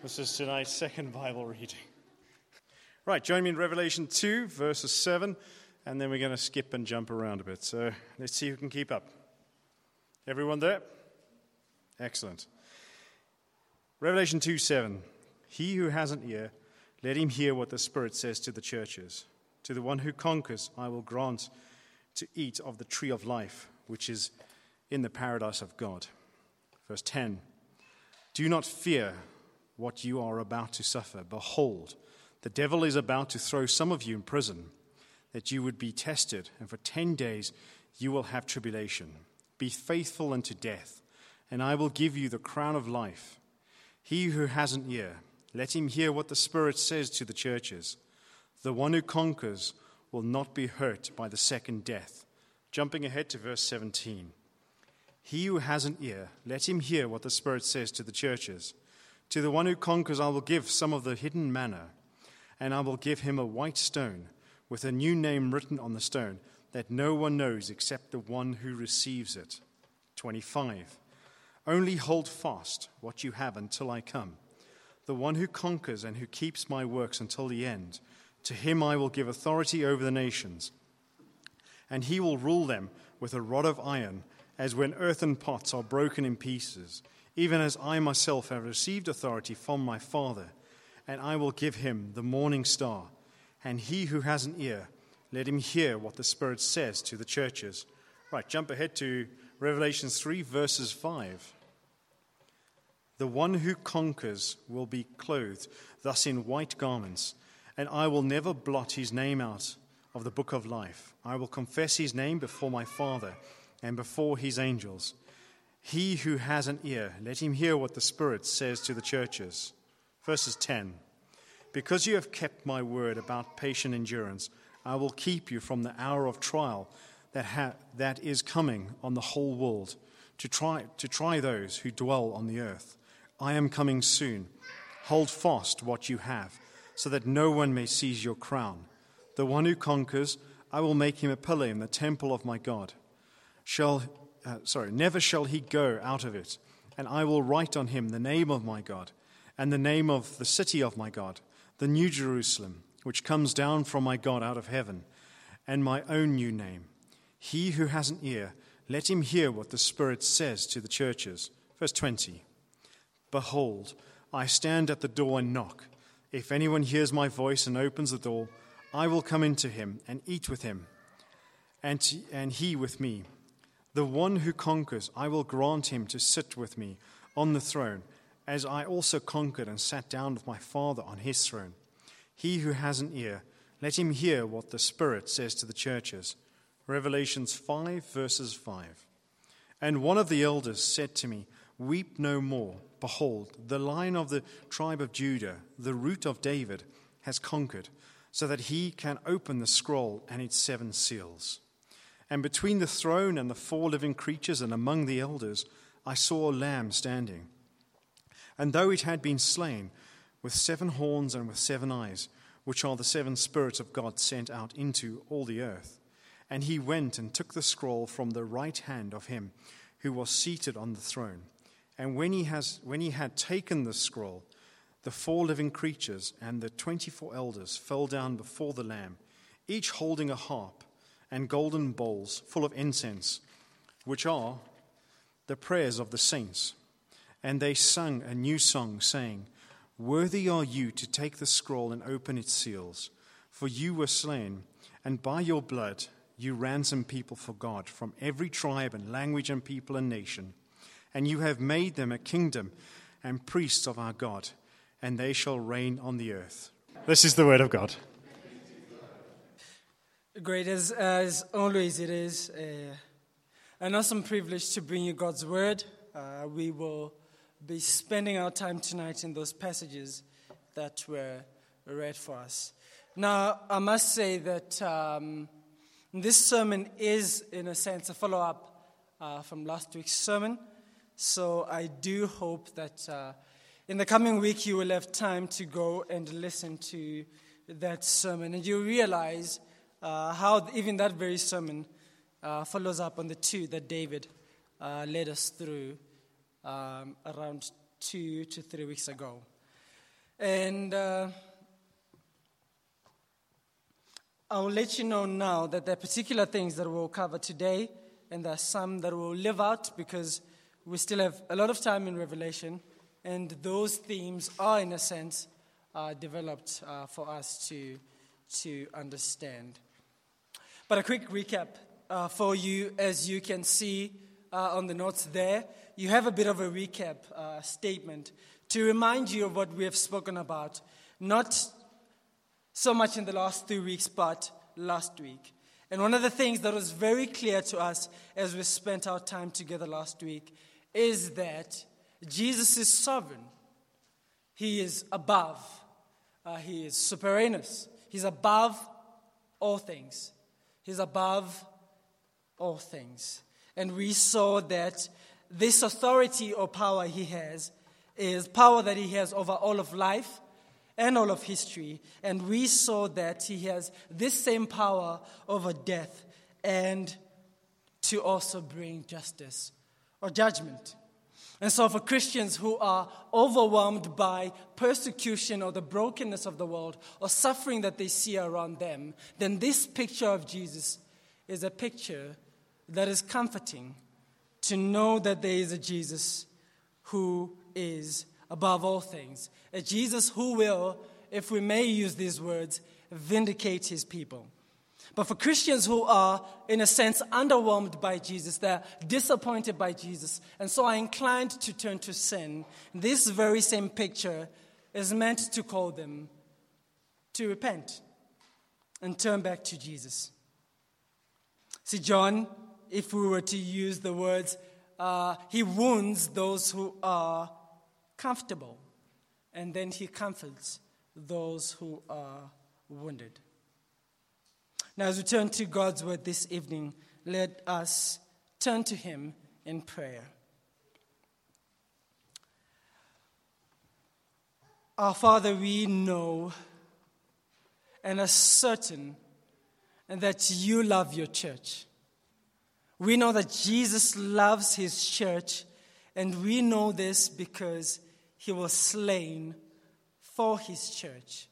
This is tonight's second Bible reading. Right, join me in Revelation 2, verses 7, and then we're going to skip and jump around a bit. So let's see who can keep up. Everyone there? Excellent. Revelation 2 7. He who has an ear, let him hear what the Spirit says to the churches. To the one who conquers, I will grant to eat of the tree of life, which is in the paradise of God. Verse 10 Do not fear what you are about to suffer. Behold, the devil is about to throw some of you in prison, that you would be tested, and for ten days you will have tribulation. Be faithful unto death, and I will give you the crown of life. He who has an ear, let him hear what the Spirit says to the churches. The one who conquers will not be hurt by the second death. Jumping ahead to verse 17. He who has an ear, let him hear what the Spirit says to the churches. To the one who conquers, I will give some of the hidden manna, and I will give him a white stone with a new name written on the stone that no one knows except the one who receives it. 25. Only hold fast what you have until I come. The one who conquers and who keeps my works until the end, to him I will give authority over the nations, and he will rule them with a rod of iron, as when earthen pots are broken in pieces even as I myself have received authority from my Father, and I will give him the morning star. And he who has an ear, let him hear what the Spirit says to the churches. Right, jump ahead to Revelation 3, verses 5. The one who conquers will be clothed thus in white garments, and I will never blot his name out of the book of life. I will confess his name before my Father and before his angels. He who has an ear, let him hear what the Spirit says to the churches. Verses 10 Because you have kept my word about patient endurance, I will keep you from the hour of trial that, ha- that is coming on the whole world to try, to try those who dwell on the earth. I am coming soon. Hold fast what you have, so that no one may seize your crown. The one who conquers, I will make him a pillar in the temple of my God. Shall uh, sorry, never shall he go out of it. And I will write on him the name of my God, and the name of the city of my God, the New Jerusalem, which comes down from my God out of heaven, and my own new name. He who has an ear, let him hear what the Spirit says to the churches. Verse 20 Behold, I stand at the door and knock. If anyone hears my voice and opens the door, I will come into him and eat with him, and, and he with me. The one who conquers, I will grant him to sit with me on the throne, as I also conquered and sat down with my Father on his throne. He who has an ear, let him hear what the Spirit says to the churches. Revelations 5, verses 5. And one of the elders said to me, Weep no more. Behold, the lion of the tribe of Judah, the root of David, has conquered, so that he can open the scroll and its seven seals. And between the throne and the four living creatures and among the elders, I saw a lamb standing. And though it had been slain, with seven horns and with seven eyes, which are the seven spirits of God sent out into all the earth. And he went and took the scroll from the right hand of him who was seated on the throne. And when he, has, when he had taken the scroll, the four living creatures and the twenty four elders fell down before the Lamb, each holding a harp and golden bowls full of incense, which are the prayers of the saints. And they sung a new song, saying, Worthy are you to take the scroll and open its seals, for you were slain, and by your blood you ransomed people for God from every tribe and language and people and nation. And you have made them a kingdom and priests of our God, and they shall reign on the earth. This is the word of God. Great as, as always, it is uh, an awesome privilege to bring you God's word. Uh, we will be spending our time tonight in those passages that were read for us. Now, I must say that um, this sermon is, in a sense, a follow up uh, from last week's sermon. So I do hope that uh, in the coming week you will have time to go and listen to that sermon and you realize uh, how even that very sermon uh, follows up on the two that David uh, led us through um, around two to three weeks ago. And uh, I'll let you know now that there are particular things that we'll cover today, and there are some that we'll live out because we still have a lot of time in Revelation, and those themes are, in a sense, uh, developed uh, for us to, to understand. But a quick recap uh, for you, as you can see uh, on the notes there, you have a bit of a recap uh, statement to remind you of what we have spoken about, not so much in the last three weeks, but last week. And one of the things that was very clear to us as we spent our time together last week is that Jesus is sovereign. He is above. Uh, he is superaneous. He's above all things. He's above all things. And we saw that this authority or power he has is power that he has over all of life and all of history. And we saw that he has this same power over death and to also bring justice or judgment. And so, for Christians who are overwhelmed by persecution or the brokenness of the world or suffering that they see around them, then this picture of Jesus is a picture that is comforting to know that there is a Jesus who is above all things. A Jesus who will, if we may use these words, vindicate his people. But for Christians who are, in a sense, underwhelmed by Jesus, they're disappointed by Jesus, and so are inclined to turn to sin, this very same picture is meant to call them to repent and turn back to Jesus. See, John, if we were to use the words, uh, he wounds those who are comfortable, and then he comforts those who are wounded. Now, as we turn to God's word this evening, let us turn to him in prayer. Our Father, we know and are certain that you love your church. We know that Jesus loves his church, and we know this because he was slain for his church.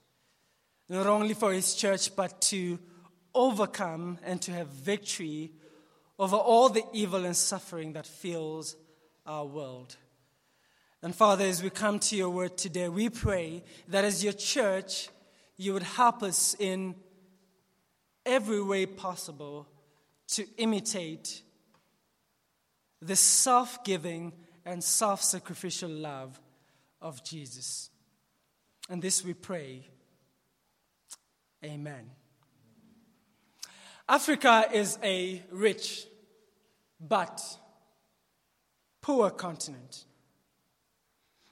Not only for his church, but to overcome and to have victory over all the evil and suffering that fills our world. And Father, as we come to your word today, we pray that as your church, you would help us in every way possible to imitate the self giving and self sacrificial love of Jesus. And this we pray. Amen. Africa is a rich but poor continent.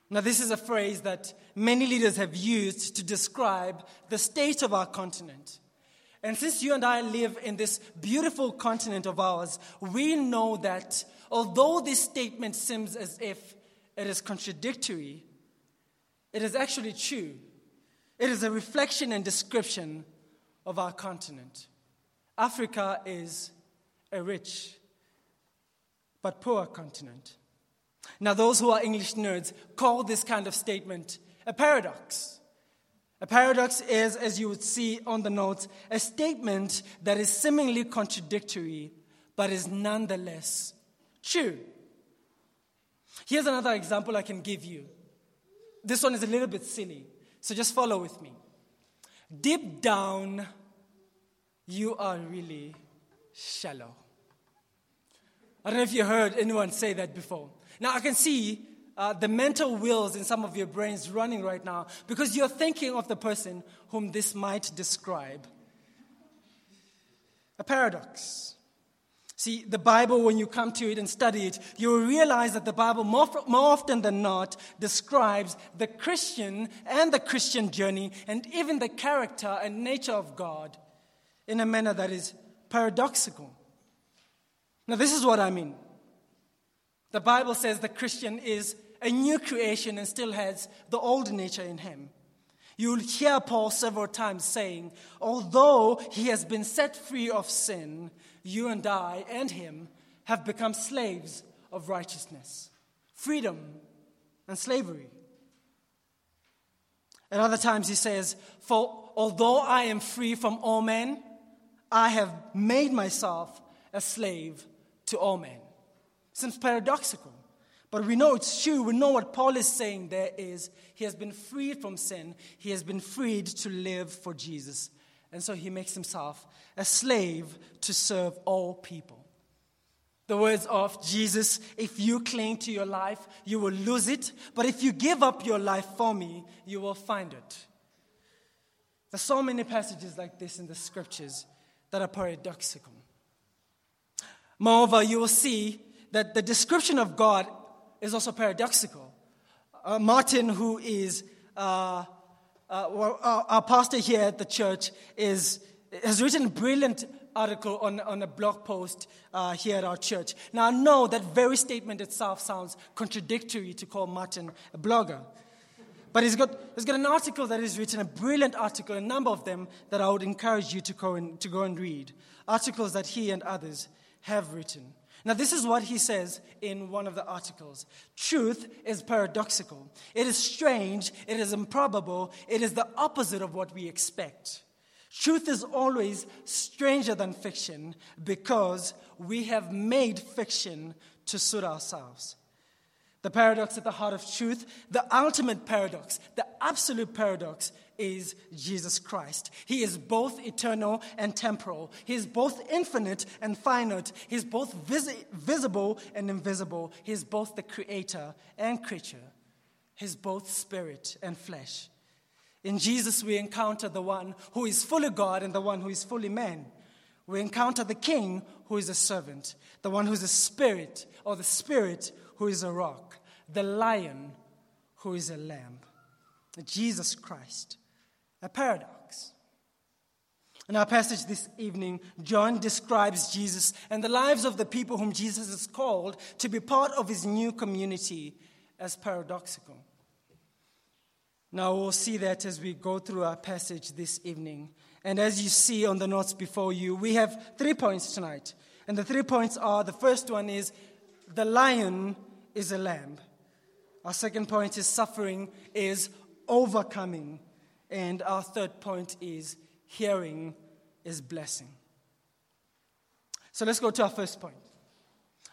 Now, this is a phrase that many leaders have used to describe the state of our continent. And since you and I live in this beautiful continent of ours, we know that although this statement seems as if it is contradictory, it is actually true. It is a reflection and description of our continent. Africa is a rich but poor continent. Now, those who are English nerds call this kind of statement a paradox. A paradox is, as you would see on the notes, a statement that is seemingly contradictory but is nonetheless true. Here's another example I can give you. This one is a little bit silly, so just follow with me. Deep down, you are really shallow. I don't know if you heard anyone say that before. Now, I can see uh, the mental wheels in some of your brains running right now because you're thinking of the person whom this might describe. A paradox. See, the Bible, when you come to it and study it, you will realize that the Bible, more, more often than not, describes the Christian and the Christian journey and even the character and nature of God in a manner that is paradoxical. Now, this is what I mean. The Bible says the Christian is a new creation and still has the old nature in him. You'll hear Paul several times saying, although he has been set free of sin, you and I and him have become slaves of righteousness, freedom, and slavery. At other times, he says, For although I am free from all men, I have made myself a slave to all men. Seems paradoxical, but we know it's true. We know what Paul is saying there is he has been freed from sin, he has been freed to live for Jesus. And so he makes himself a slave to serve all people. The words of Jesus if you cling to your life, you will lose it. But if you give up your life for me, you will find it. There's so many passages like this in the scriptures that are paradoxical. Moreover, you will see that the description of God is also paradoxical. Uh, Martin, who is uh, uh, well, our, our pastor here at the church, is, has written a brilliant article on, on a blog post uh, here at our church. Now, I know that very statement itself sounds contradictory to call Martin a blogger. But he's got, he's got an article that he's written, a brilliant article, a number of them that I would encourage you to go and, to go and read. Articles that he and others have written. Now, this is what he says in one of the articles Truth is paradoxical. It is strange. It is improbable. It is the opposite of what we expect. Truth is always stranger than fiction because we have made fiction to suit ourselves. The paradox at the heart of truth, the ultimate paradox, the absolute paradox is Jesus Christ. He is both eternal and temporal. He is both infinite and finite. He is both vis- visible and invisible. He is both the creator and creature. He is both spirit and flesh. In Jesus, we encounter the one who is fully God and the one who is fully man. We encounter the king who is a servant, the one who is a spirit, or the spirit who is a rock, the lion who is a lamb. Jesus Christ, a paradox. In our passage this evening, John describes Jesus and the lives of the people whom Jesus has called to be part of his new community as paradoxical. Now, we'll see that as we go through our passage this evening. And as you see on the notes before you, we have three points tonight. And the three points are the first one is the lion is a lamb. Our second point is suffering is overcoming. And our third point is hearing is blessing. So let's go to our first point.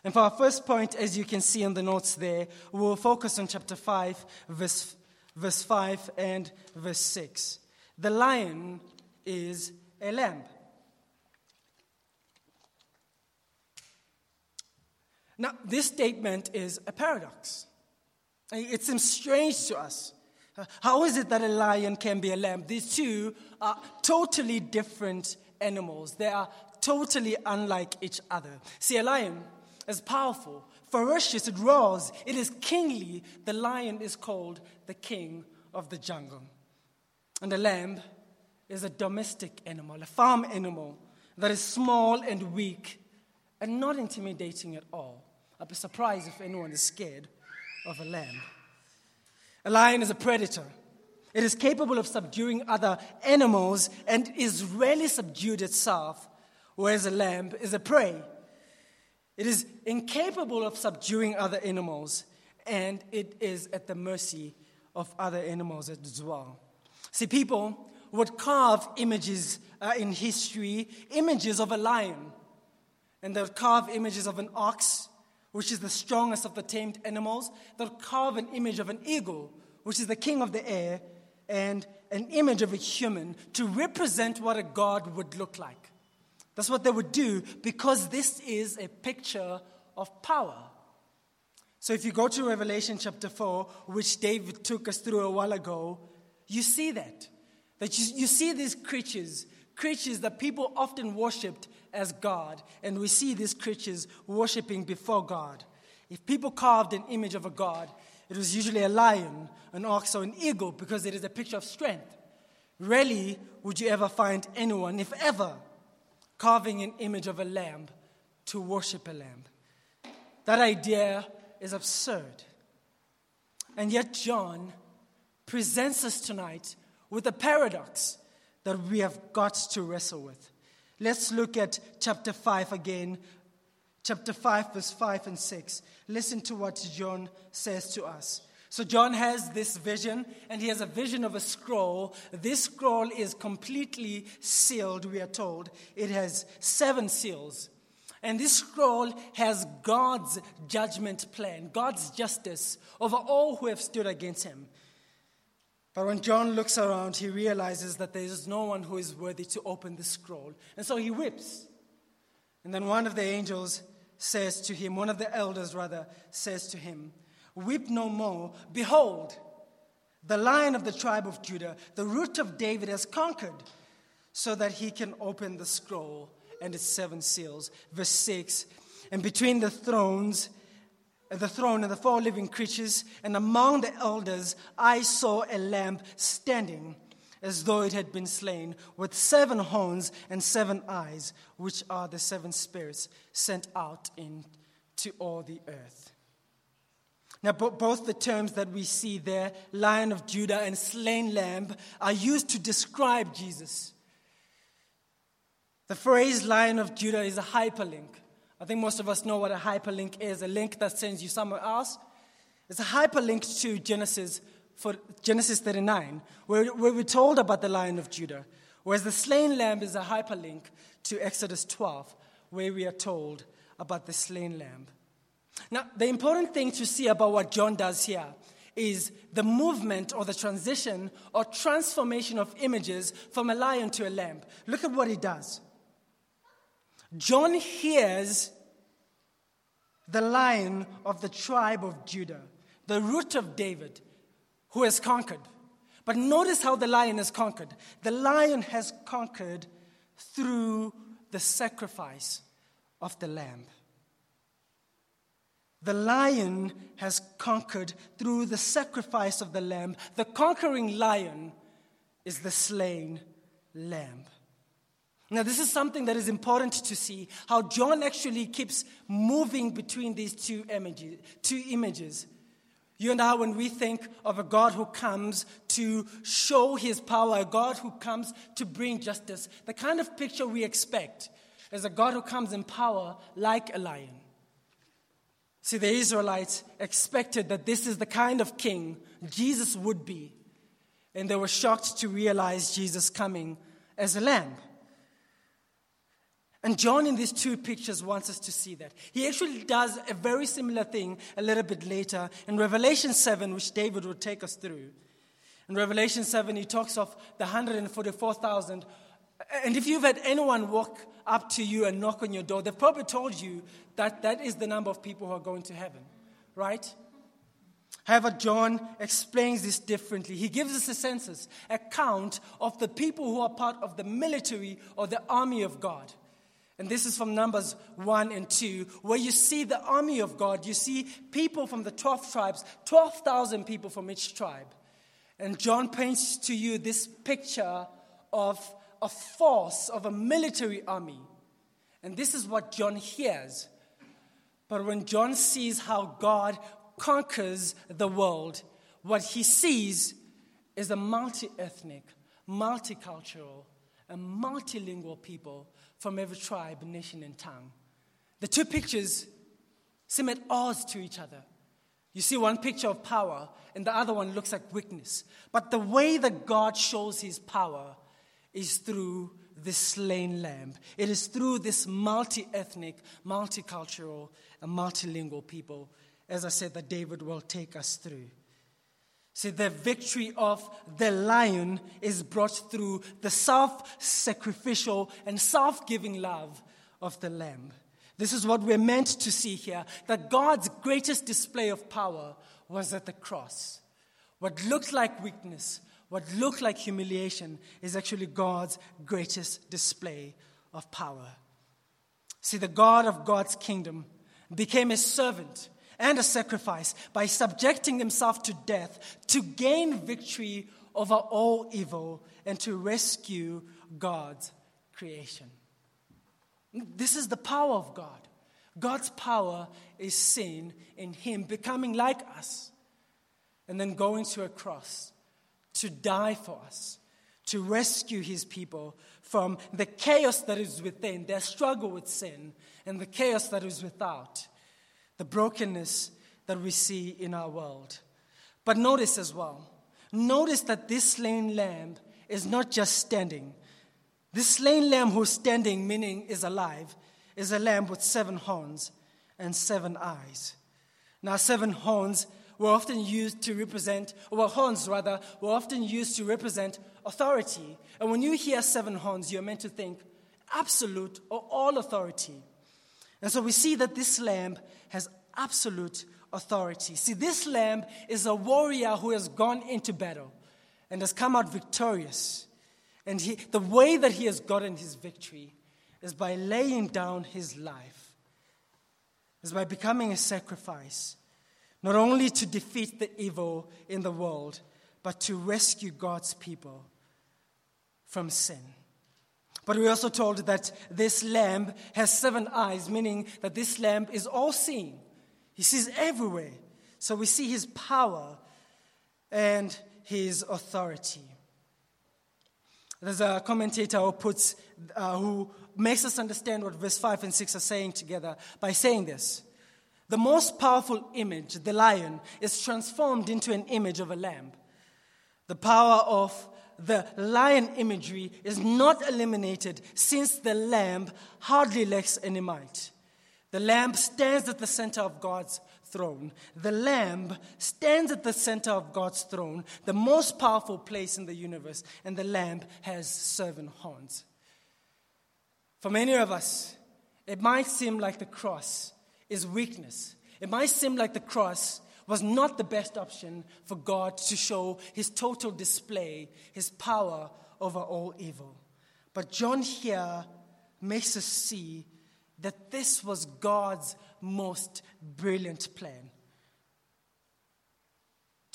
And for our first point, as you can see in the notes there, we'll focus on chapter 5, verse verse 5 and verse 6. The lion is a lamb. Now, this statement is a paradox. It seems strange to us. How is it that a lion can be a lamb? These two are totally different animals. They are totally unlike each other. See, a lion is powerful, ferocious, it roars, it is kingly. The lion is called the king of the jungle. And the lamb is a domestic animal, a farm animal that is small and weak and not intimidating at all. I'd be surprised if anyone is scared of a lamb. A lion is a predator. It is capable of subduing other animals and is rarely subdued itself, whereas a lamb is a prey. It is incapable of subduing other animals, and it is at the mercy of other animals as well. See, people would carve images uh, in history, images of a lion, and they would carve images of an ox, which is the strongest of the tamed animals. They'll carve an image of an eagle, which is the king of the air, and an image of a human to represent what a god would look like. That's what they would do because this is a picture of power. So if you go to Revelation chapter 4, which David took us through a while ago, you see that. That you, you see these creatures, creatures that people often worshipped as God, and we see these creatures worshiping before God. If people carved an image of a God, it was usually a lion, an ox, or an eagle because it is a picture of strength. Rarely would you ever find anyone, if ever, carving an image of a lamb to worship a lamb. That idea is absurd. And yet, John presents us tonight with a paradox that we have got to wrestle with. Let's look at chapter 5 again, chapter 5, verse 5 and 6. Listen to what John says to us. So John has this vision, and he has a vision of a scroll. This scroll is completely sealed, we are told. It has seven seals. And this scroll has God's judgment plan, God's justice over all who have stood against him. But when John looks around, he realizes that there is no one who is worthy to open the scroll. And so he weeps. And then one of the angels says to him, one of the elders rather, says to him, Weep no more. Behold, the lion of the tribe of Judah, the root of David, has conquered so that he can open the scroll and its seven seals. Verse 6 And between the thrones, the throne and the four living creatures, and among the elders, I saw a lamb standing as though it had been slain, with seven horns and seven eyes, which are the seven spirits sent out into all the earth. Now, both the terms that we see there, Lion of Judah and slain lamb, are used to describe Jesus. The phrase Lion of Judah is a hyperlink. I think most of us know what a hyperlink is a link that sends you somewhere else. It's a hyperlink to Genesis, for Genesis 39, where, where we're told about the Lion of Judah, whereas the slain lamb is a hyperlink to Exodus 12, where we are told about the slain lamb. Now, the important thing to see about what John does here is the movement or the transition or transformation of images from a lion to a lamb. Look at what he does. John hears the lion of the tribe of Judah, the root of David, who has conquered. But notice how the lion has conquered. The lion has conquered through the sacrifice of the lamb. The lion has conquered through the sacrifice of the lamb. The conquering lion is the slain lamb. Now, this is something that is important to see how John actually keeps moving between these two images. Two images. You and I, when we think of a God who comes to show his power, a God who comes to bring justice, the kind of picture we expect is a God who comes in power like a lion. See, the Israelites expected that this is the kind of king Jesus would be. And they were shocked to realize Jesus coming as a lamb. And John, in these two pictures, wants us to see that. He actually does a very similar thing a little bit later in Revelation 7, which David will take us through. In Revelation 7, he talks of the 144,000. And if you've had anyone walk up to you and knock on your door, they've probably told you that that is the number of people who are going to heaven, right? However, John explains this differently. He gives us a census, a count of the people who are part of the military or the army of God. And this is from Numbers 1 and 2, where you see the army of God. You see people from the 12 tribes, 12,000 people from each tribe. And John paints to you this picture of a force, of a military army. And this is what John hears. But when John sees how God conquers the world, what he sees is a multi ethnic, multicultural, and multilingual people from every tribe, nation, and tongue. The two pictures seem at odds to each other. You see one picture of power, and the other one looks like weakness. But the way that God shows his power is through this slain lamb. It is through this multi ethnic, multicultural, and multilingual people, as I said, that David will take us through. See, the victory of the lion is brought through the self sacrificial and self giving love of the lamb. This is what we're meant to see here that God's greatest display of power was at the cross. What looked like weakness, what looked like humiliation is actually God's greatest display of power. See, the God of God's kingdom became a servant and a sacrifice by subjecting himself to death to gain victory over all evil and to rescue God's creation. This is the power of God. God's power is seen in him becoming like us and then going to a cross to die for us, to rescue his people from the chaos that is within, their struggle with sin, and the chaos that is without, the brokenness that we see in our world. But notice as well, notice that this slain lamb is not just standing. This slain lamb who's standing, meaning is alive, is a lamb with seven horns and seven eyes. Now, seven horns were often used to represent, or well, horns rather, were often used to represent authority. And when you hear seven horns, you're meant to think absolute or all authority. And so we see that this lamb has absolute authority. See, this lamb is a warrior who has gone into battle and has come out victorious. And he, the way that he has gotten his victory is by laying down his life, is by becoming a sacrifice, not only to defeat the evil in the world, but to rescue God's people from sin. But we're also told that this lamb has seven eyes, meaning that this lamb is all seeing. He sees everywhere. So we see his power and his authority. There's a commentator who puts, uh, who makes us understand what verse 5 and 6 are saying together by saying this. The most powerful image, the lion, is transformed into an image of a lamb. The power of the lion imagery is not eliminated since the lamb hardly lacks any might. The lamb stands at the center of God's throne. The lamb stands at the center of God's throne, the most powerful place in the universe, and the lamb has seven horns. For many of us, it might seem like the cross is weakness. It might seem like the cross was not the best option for God to show his total display, his power over all evil. But John here makes us see that this was God's most brilliant plan.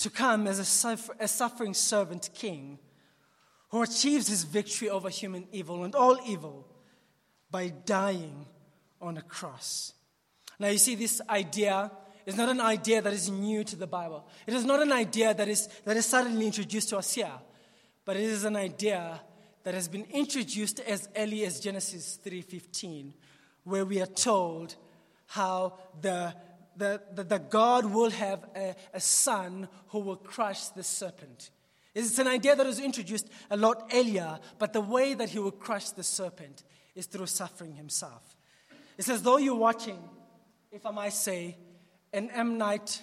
To come as a, suffer- a suffering servant king who achieves his victory over human evil and all evil by dying on a cross. Now, you see, this idea is not an idea that is new to the Bible. It is not an idea that is, that is suddenly introduced to us here, but it is an idea that has been introduced as early as Genesis 3:15, where we are told how the, the, the, the God will have a, a son who will crush the serpent. It's an idea that was introduced a lot earlier, but the way that he will crush the serpent is through suffering himself. It's as though you're watching, if I might say, an M. Night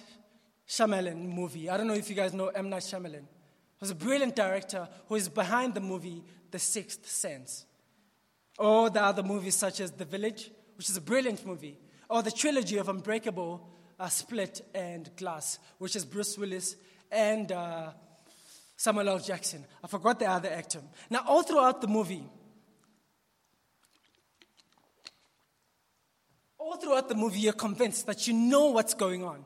Shyamalan movie. I don't know if you guys know M. Night Shyamalan. He's a brilliant director who is behind the movie The Sixth Sense. Or the other movies such as The Village, which is a brilliant movie. Or the trilogy of Unbreakable, uh, Split, and Glass, which is Bruce Willis and uh, Samuel L. Jackson. I forgot the other actor. Now, all throughout the movie, all throughout the movie, you're convinced that you know what's going on.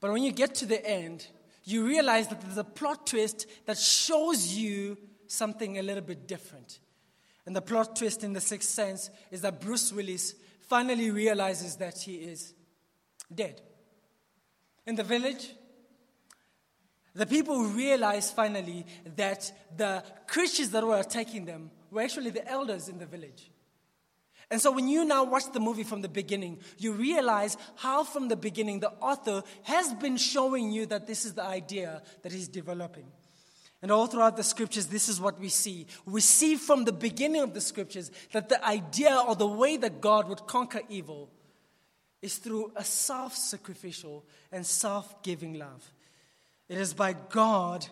But when you get to the end, you realize that there's a plot twist that shows you something a little bit different. And the plot twist in The Sixth Sense is that Bruce Willis finally realizes that he is dead. In the village, the people realize finally that the creatures that were attacking them were actually the elders in the village. And so when you now watch the movie from the beginning, you realize how from the beginning the author has been showing you that this is the idea that he's developing. And all throughout the scriptures, this is what we see. We see from the beginning of the scriptures that the idea or the way that God would conquer evil is through a self sacrificial and self giving love. It is by God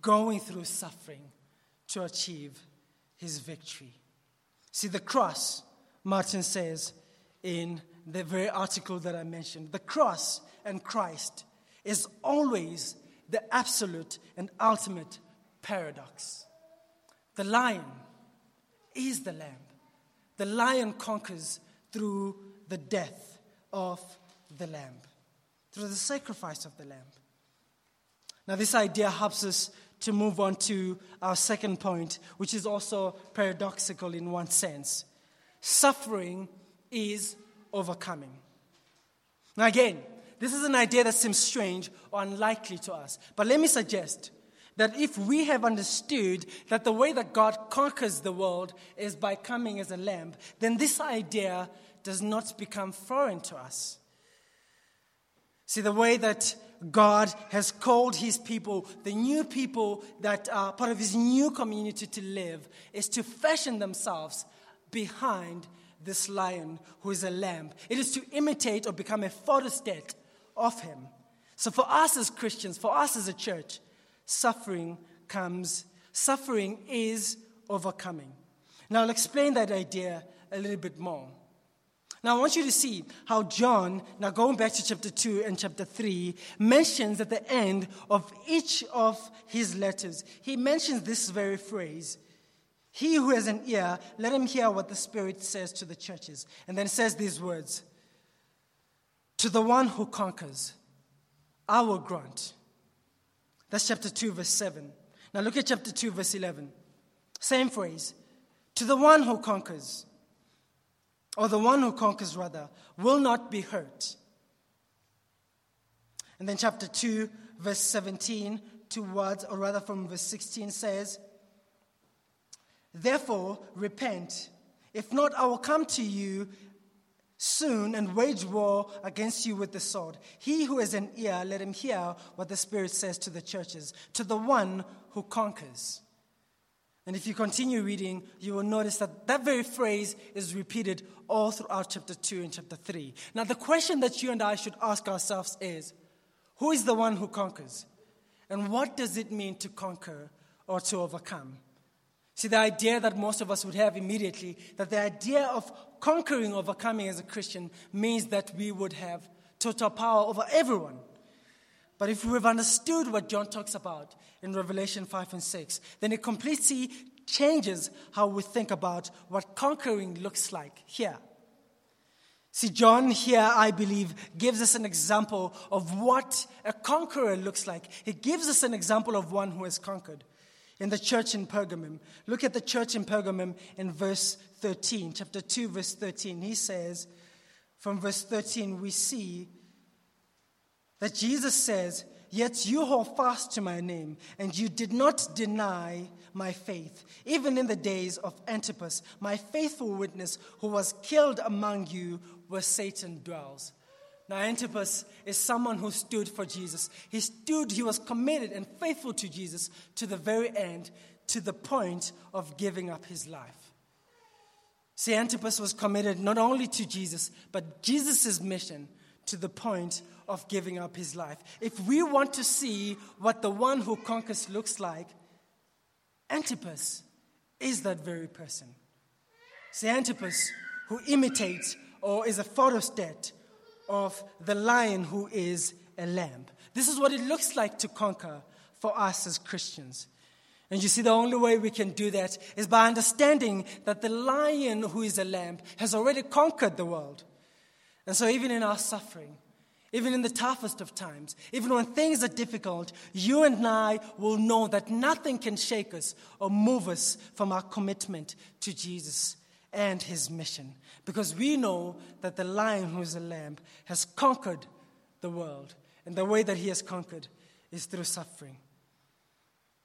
going through suffering to achieve his victory. See, the cross, Martin says in the very article that I mentioned, the cross and Christ is always the absolute and ultimate paradox. The lion is the lamb. The lion conquers through the death of the lamb, through the sacrifice of the lamb. Now, this idea helps us to move on to our second point, which is also paradoxical in one sense. Suffering is overcoming. Now, again, this is an idea that seems strange or unlikely to us. But let me suggest that if we have understood that the way that God conquers the world is by coming as a lamb, then this idea does not become foreign to us. See, the way that God has called his people, the new people that are part of his new community to live, is to fashion themselves behind this lion who is a lamb. It is to imitate or become a photostat of him. So for us as Christians, for us as a church, suffering comes, suffering is overcoming. Now I'll explain that idea a little bit more. Now, I want you to see how John, now going back to chapter 2 and chapter 3, mentions at the end of each of his letters, he mentions this very phrase He who has an ear, let him hear what the Spirit says to the churches. And then says these words To the one who conquers, I will grant. That's chapter 2, verse 7. Now look at chapter 2, verse 11. Same phrase. To the one who conquers, or the one who conquers, rather, will not be hurt. And then chapter 2, verse 17, towards, or rather from verse 16 says, Therefore, repent. If not, I will come to you soon and wage war against you with the sword. He who has an ear, let him hear what the Spirit says to the churches, to the one who conquers. And if you continue reading, you will notice that that very phrase is repeated all throughout chapter 2 and chapter 3. Now, the question that you and I should ask ourselves is who is the one who conquers? And what does it mean to conquer or to overcome? See, the idea that most of us would have immediately, that the idea of conquering, overcoming as a Christian means that we would have total power over everyone. But if we've understood what John talks about in Revelation 5 and 6, then it completely changes how we think about what conquering looks like here. See, John here, I believe, gives us an example of what a conqueror looks like. He gives us an example of one who has conquered. In the church in Pergamum, look at the church in Pergamum in verse 13, chapter 2, verse 13. He says, from verse 13, we see that Jesus says, Yet you hold fast to my name, and you did not deny my faith, even in the days of Antipas, my faithful witness, who was killed among you where Satan dwells. Now, Antipas is someone who stood for Jesus. He stood, he was committed and faithful to Jesus to the very end, to the point of giving up his life. See, Antipas was committed not only to Jesus, but Jesus' mission to the point of giving up his life. If we want to see what the one who conquers looks like, Antipas is that very person. See, Antipas, who imitates or is a photostat of the lion who is a lamb. This is what it looks like to conquer for us as Christians. And you see, the only way we can do that is by understanding that the lion who is a lamb has already conquered the world. And so, even in our suffering, even in the toughest of times, even when things are difficult, you and I will know that nothing can shake us or move us from our commitment to Jesus and his mission. Because we know that the lion who is a lamb has conquered the world. And the way that he has conquered is through suffering.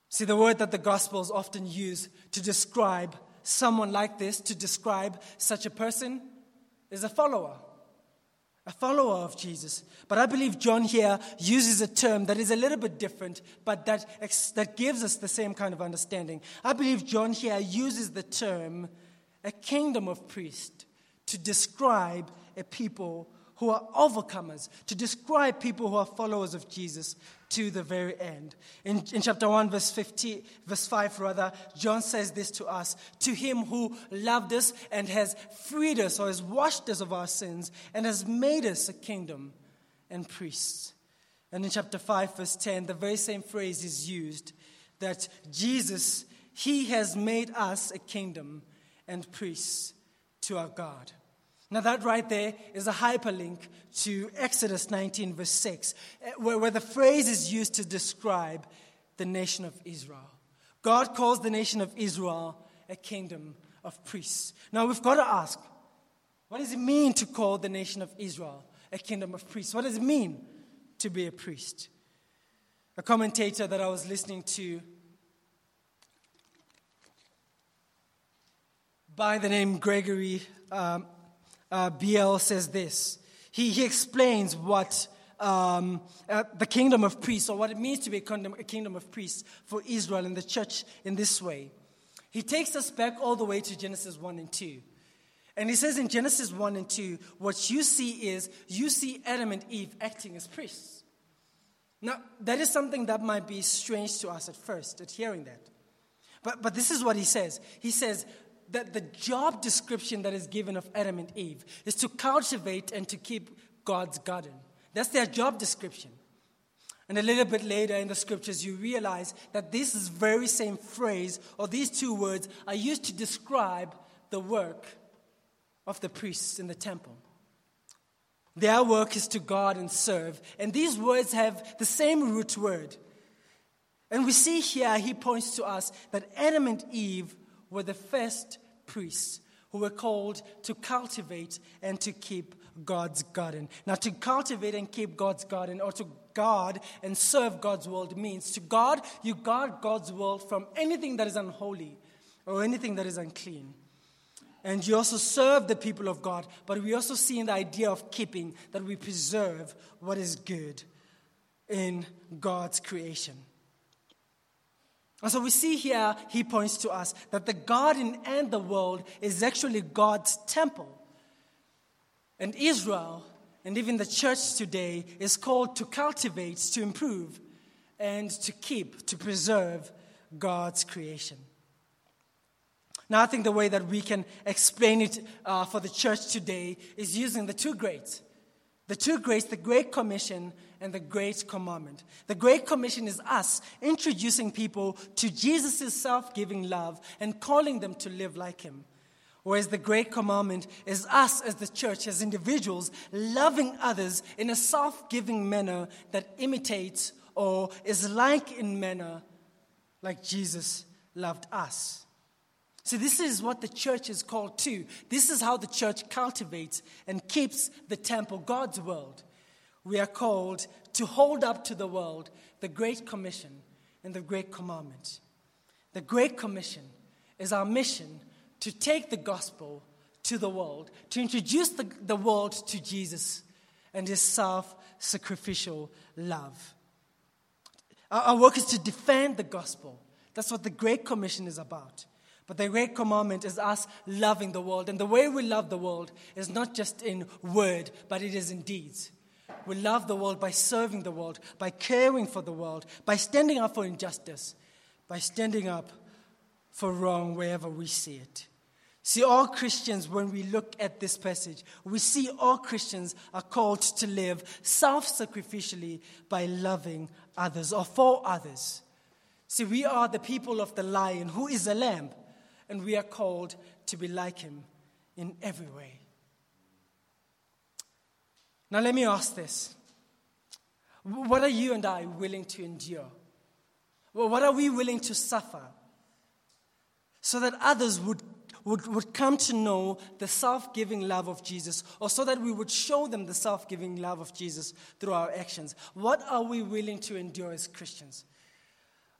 See, the word that the Gospels often use to describe someone like this, to describe such a person, is a follower a follower of Jesus. But I believe John here uses a term that is a little bit different, but that, that gives us the same kind of understanding. I believe John here uses the term a kingdom of priests to describe a people who are overcomers, to describe people who are followers of Jesus to the very end. In, in chapter 1, verse 50, verse 5, rather, John says this to us To him who loved us and has freed us or has washed us of our sins and has made us a kingdom and priests. And in chapter 5, verse 10, the very same phrase is used that Jesus, he has made us a kingdom and priests to our God. Now, that right there is a hyperlink to Exodus 19, verse 6, eh, where, where the phrase is used to describe the nation of Israel. God calls the nation of Israel a kingdom of priests. Now, we've got to ask what does it mean to call the nation of Israel a kingdom of priests? What does it mean to be a priest? A commentator that I was listening to by the name Gregory um, uh, Beale says this. He, he explains what um, uh, the kingdom of priests, or what it means to be a kingdom, a kingdom of priests for Israel and the church in this way. He takes us back all the way to Genesis 1 and 2. And he says in Genesis 1 and 2, what you see is you see Adam and Eve acting as priests. Now, that is something that might be strange to us at first, at hearing that. But, but this is what he says. He says that the job description that is given of Adam and Eve is to cultivate and to keep God's garden. That's their job description. And a little bit later in the scriptures, you realize that this very same phrase or these two words are used to describe the work of the priests in the temple. Their work is to guard and serve. And these words have the same root word. And we see here, he points to us that Adam and Eve were the first priests who were called to cultivate and to keep God's garden. Now, to cultivate and keep God's garden, or to guard and serve God's world, means to guard, you guard God's world from anything that is unholy or anything that is unclean. And you also serve the people of God, but we also see in the idea of keeping that we preserve what is good in God's creation. And so we see here, he points to us that the garden and the world is actually God's temple. And Israel, and even the church today, is called to cultivate, to improve, and to keep, to preserve God's creation. Now, I think the way that we can explain it uh, for the church today is using the two greats. The two greats, the Great Commission and the Great Commandment. The Great Commission is us introducing people to Jesus' self giving love and calling them to live like Him. Whereas the Great Commandment is us as the church, as individuals, loving others in a self giving manner that imitates or is like in manner like Jesus loved us. So, this is what the church is called to. This is how the church cultivates and keeps the temple, God's world. We are called to hold up to the world the Great Commission and the Great Commandment. The Great Commission is our mission to take the gospel to the world, to introduce the, the world to Jesus and his self sacrificial love. Our, our work is to defend the gospel. That's what the Great Commission is about. But the great commandment is us loving the world. And the way we love the world is not just in word, but it is in deeds. We love the world by serving the world, by caring for the world, by standing up for injustice, by standing up for wrong wherever we see it. See, all Christians, when we look at this passage, we see all Christians are called to live self sacrificially by loving others or for others. See, we are the people of the lion who is a lamb and we are called to be like him in every way. Now, let me ask this What are you and I willing to endure? What are we willing to suffer so that others would, would, would come to know the self giving love of Jesus, or so that we would show them the self giving love of Jesus through our actions? What are we willing to endure as Christians?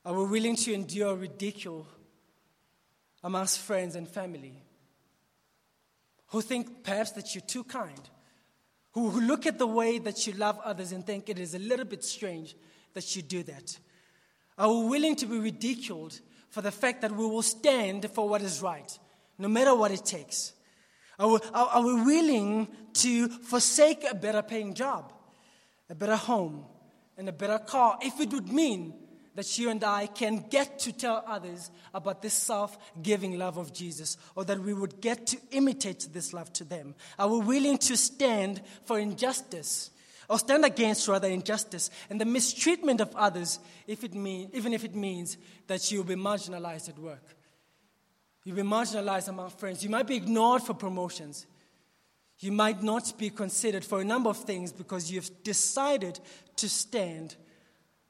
Are we willing to endure ridicule amongst friends and family who think perhaps that you're too kind, who, who look at the way that you love others and think it is a little bit strange that you do that. Are we willing to be ridiculed for the fact that we will stand for what is right, no matter what it takes? Are we, are, are we willing to forsake a better paying job, a better home, and a better car if it would mean that you and I can get to tell others about this self giving love of Jesus, or that we would get to imitate this love to them? Are we willing to stand for injustice, or stand against rather injustice and the mistreatment of others, if it mean, even if it means that you'll be marginalized at work? You'll be marginalized among friends. You might be ignored for promotions. You might not be considered for a number of things because you've decided to stand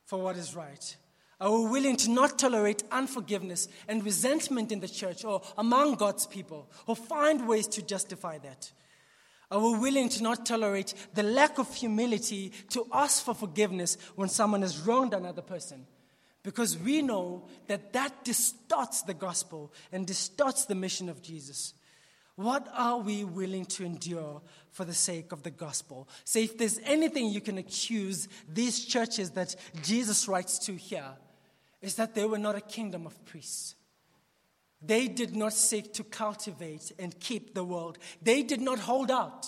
for what is right. Are we willing to not tolerate unforgiveness and resentment in the church or among God's people, or find ways to justify that? Are we willing to not tolerate the lack of humility to ask for forgiveness when someone has wronged another person? Because we know that that distorts the gospel and distorts the mission of Jesus. What are we willing to endure for the sake of the gospel? So, if there's anything you can accuse these churches that Jesus writes to here, is that they were not a kingdom of priests. They did not seek to cultivate and keep the world. They did not hold out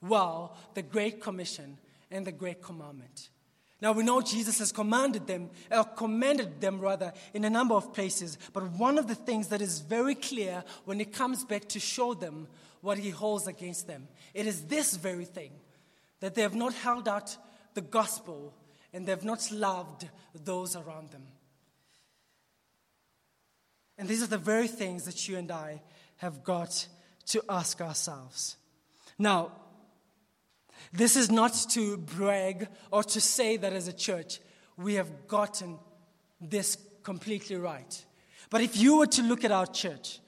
well the Great Commission and the Great Commandment. Now we know Jesus has commanded them, uh, or commanded them rather, in a number of places. But one of the things that is very clear when it comes back to show them what he holds against them, it is this very thing that they have not held out the gospel and they have not loved those around them. And these are the very things that you and I have got to ask ourselves. Now, this is not to brag or to say that as a church we have gotten this completely right. But if you were to look at our church,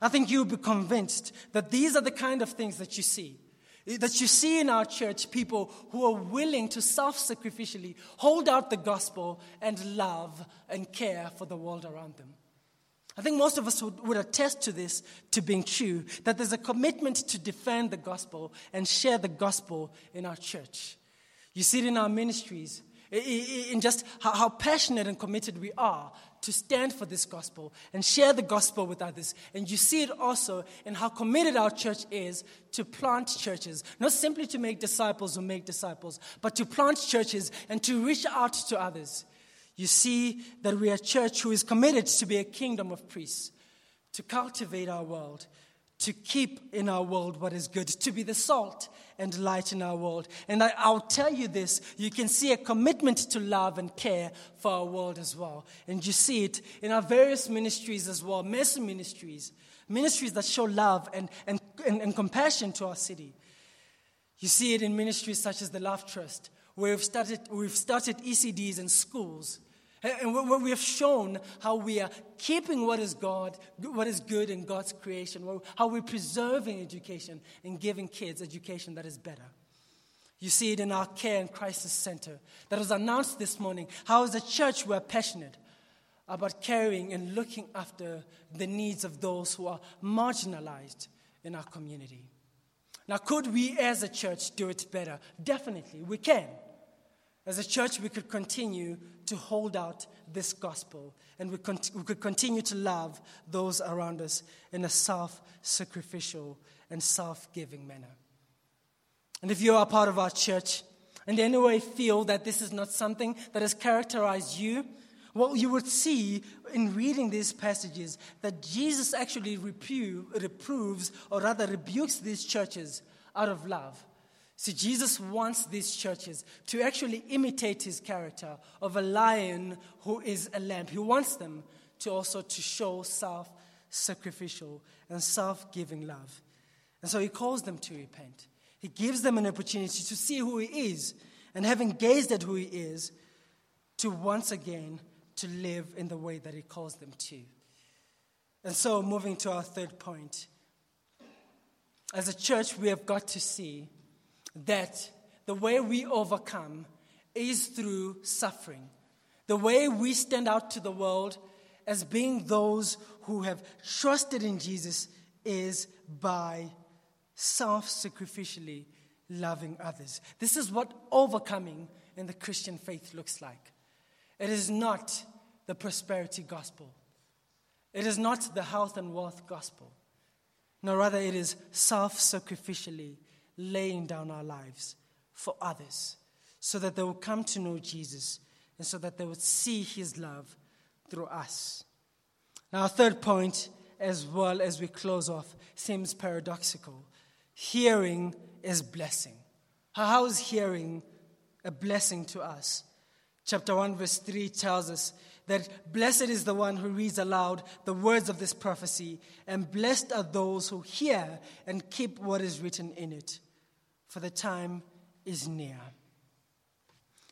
I think you would be convinced that these are the kind of things that you see. That you see in our church people who are willing to self sacrificially hold out the gospel and love and care for the world around them. I think most of us would, attest to this to being true that there's a commitment to defend the gospel and share the gospel in our church. You see it in our ministries, in just how, how passionate and committed we are to stand for this gospel and share the gospel with others. And you see it also in how committed our church is to plant churches, not simply to make disciples who make disciples, but to plant churches and to reach out to others. You see that we are a church who is committed to be a kingdom of priests, to cultivate our world, to keep in our world what is good, to be the salt and light in our world. And I, will tell you this you can see a commitment to love and care for our world as well. And you see it in our various ministries as well, Mason ministries, ministries that show love and, and, and, and compassion to our city. You see it in ministries such as the Love Trust, where we've started, we've started ECDs in schools. And where we have shown how we are keeping what is God, what is good in God's creation, how we're preserving education and giving kids education that is better. You see it in our care and crisis center that was announced this morning. How, as a church, we're passionate about caring and looking after the needs of those who are marginalized in our community. Now, could we as a church do it better? Definitely, we can. As a church, we could continue to hold out this gospel and we, we could continue to love those around us in a self sacrificial and self giving manner. And if you are part of our church and in any way feel that this is not something that has characterized you, well, you would see in reading these passages that Jesus actually reproves, or rather rebukes these churches out of love. See, Jesus wants these churches to actually imitate his character of a lion who is a lamb. He wants them to also to show self-sacrificial and self-giving love. And so he calls them to repent. He gives them an opportunity to see who he is, and having gazed at who he is, to once again to live in the way that he calls them to. And so, moving to our third point, as a church, we have got to see that the way we overcome is through suffering. The way we stand out to the world as being those who have trusted in Jesus is by self sacrificially loving others. This is what overcoming in the Christian faith looks like. It is not the prosperity gospel, it is not the health and wealth gospel. No, rather, it is self sacrificially laying down our lives for others so that they will come to know Jesus and so that they would see his love through us. Now, our third point, as well as we close off, seems paradoxical. Hearing is blessing. How is hearing a blessing to us? Chapter 1, verse 3 tells us that blessed is the one who reads aloud the words of this prophecy, and blessed are those who hear and keep what is written in it, for the time is near.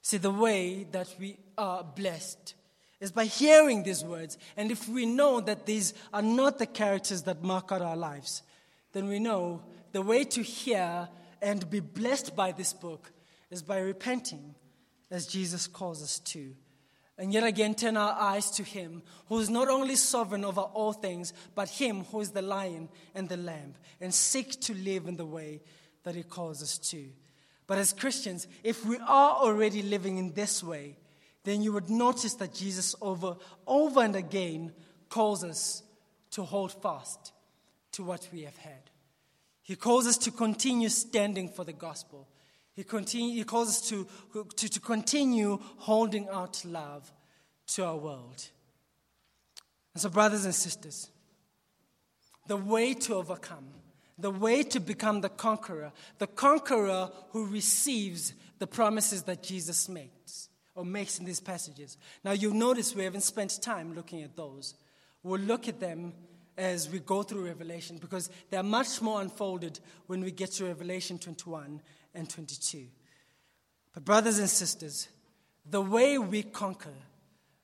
See, the way that we are blessed is by hearing these words. And if we know that these are not the characters that mark out our lives, then we know the way to hear and be blessed by this book is by repenting, as Jesus calls us to and yet again turn our eyes to Him, who is not only sovereign over all things, but Him who is the lion and the lamb, and seek to live in the way that He calls us to. But as Christians, if we are already living in this way, then you would notice that Jesus over, over and again calls us to hold fast to what we have had. He calls us to continue standing for the gospel. He, continue, he calls us to, to, to continue holding out love to our world. And so, brothers and sisters, the way to overcome, the way to become the conqueror, the conqueror who receives the promises that Jesus makes or makes in these passages. Now, you'll notice we haven't spent time looking at those. We'll look at them as we go through Revelation because they're much more unfolded when we get to Revelation 21 and 22. But, brothers and sisters, the way we conquer,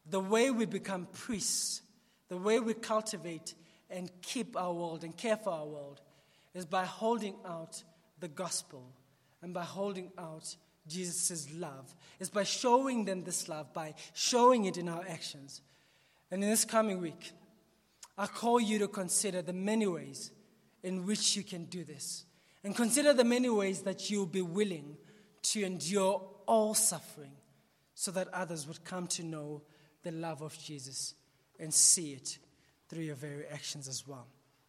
the way we become priests, the way we cultivate and keep our world and care for our world is by holding out the gospel and by holding out Jesus' love. Is by showing them this love, by showing it in our actions. And in this coming week, I call you to consider the many ways in which you can do this. And consider the many ways that you'll be willing to endure all suffering so that others would come to know the love of Jesus and see it through your very actions as well.